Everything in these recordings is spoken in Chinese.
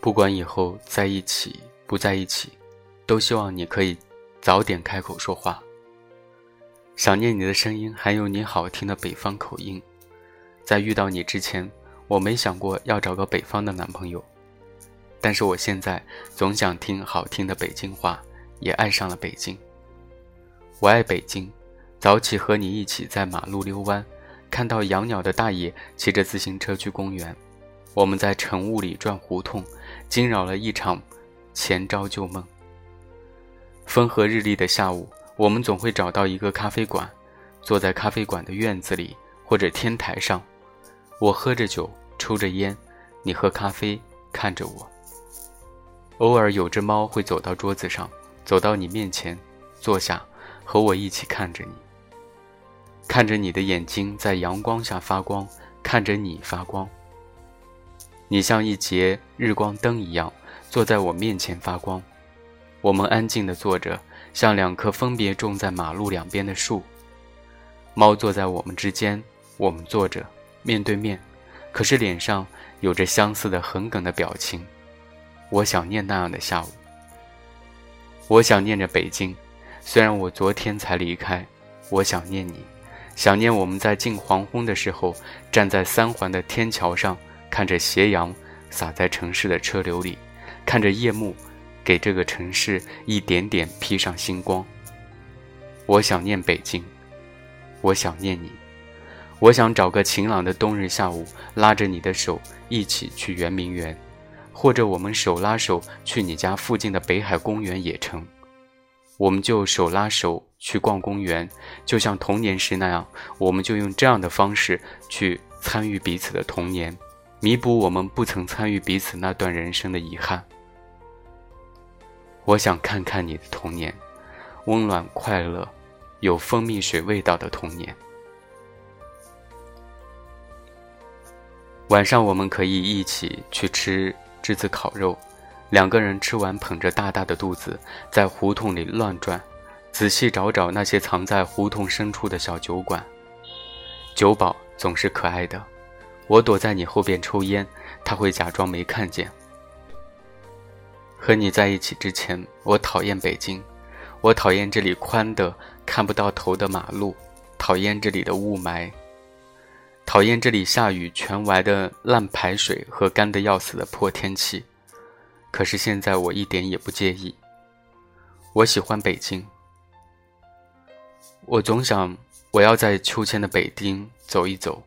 不管以后在一起不在一起，都希望你可以早点开口说话。想念你的声音，还有你好听的北方口音。在遇到你之前，我没想过要找个北方的男朋友，但是我现在总想听好听的北京话，也爱上了北京。我爱北京，早起和你一起在马路溜弯，看到养鸟的大爷骑着自行车去公园，我们在晨雾里转胡同。惊扰了一场前朝旧梦。风和日丽的下午，我们总会找到一个咖啡馆，坐在咖啡馆的院子里或者天台上。我喝着酒，抽着烟，你喝咖啡，看着我。偶尔有只猫会走到桌子上，走到你面前，坐下，和我一起看着你。看着你的眼睛在阳光下发光，看着你发光。你像一节日光灯一样坐在我面前发光，我们安静地坐着，像两棵分别种在马路两边的树。猫坐在我们之间，我们坐着面对面，可是脸上有着相似的横梗的表情。我想念那样的下午，我想念着北京，虽然我昨天才离开，我想念你，想念我们在近黄昏的时候站在三环的天桥上。看着斜阳洒在城市的车流里，看着夜幕给这个城市一点点披上星光。我想念北京，我想念你，我想找个晴朗的冬日下午，拉着你的手一起去圆明园，或者我们手拉手去你家附近的北海公园野城，我们就手拉手去逛公园，就像童年时那样，我们就用这样的方式去参与彼此的童年。弥补我们不曾参与彼此那段人生的遗憾。我想看看你的童年，温暖快乐，有蜂蜜水味道的童年。晚上我们可以一起去吃栀子烤肉，两个人吃完捧着大大的肚子，在胡同里乱转，仔细找找那些藏在胡同深处的小酒馆。酒保总是可爱的。我躲在你后边抽烟，他会假装没看见。和你在一起之前，我讨厌北京，我讨厌这里宽的看不到头的马路，讨厌这里的雾霾，讨厌这里下雨全歪的烂排水和干的要死的破天气。可是现在我一点也不介意。我喜欢北京，我总想我要在秋天的北京走一走。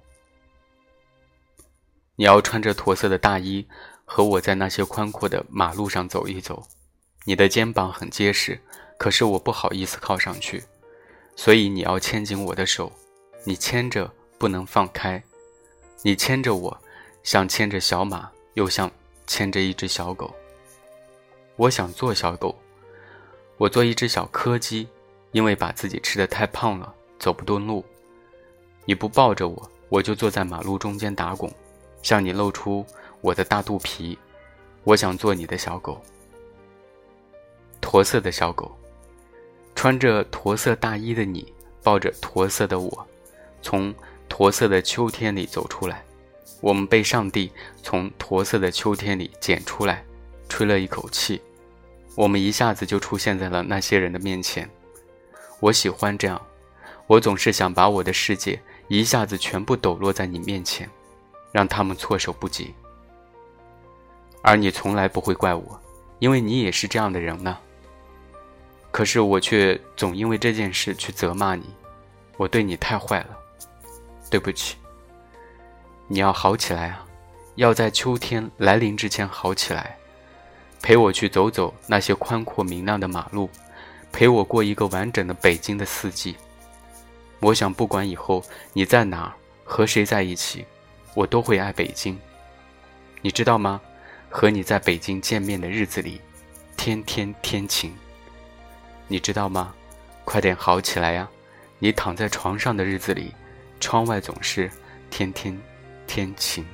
你要穿着驼色的大衣，和我在那些宽阔的马路上走一走。你的肩膀很结实，可是我不好意思靠上去，所以你要牵紧我的手。你牵着不能放开，你牵着我，像牵着小马，又像牵着一只小狗。我想做小狗，我做一只小柯基，因为把自己吃的太胖了，走不动路。你不抱着我，我就坐在马路中间打滚。向你露出我的大肚皮，我想做你的小狗，驼色的小狗，穿着驼色大衣的你，抱着驼色的我，从驼色的秋天里走出来。我们被上帝从驼色的秋天里捡出来，吹了一口气，我们一下子就出现在了那些人的面前。我喜欢这样，我总是想把我的世界一下子全部抖落在你面前。让他们措手不及，而你从来不会怪我，因为你也是这样的人呢。可是我却总因为这件事去责骂你，我对你太坏了，对不起。你要好起来啊，要在秋天来临之前好起来，陪我去走走那些宽阔明亮的马路，陪我过一个完整的北京的四季。我想，不管以后你在哪儿和谁在一起。我都会爱北京，你知道吗？和你在北京见面的日子里，天天天晴。你知道吗？快点好起来呀！你躺在床上的日子里，窗外总是天天天晴。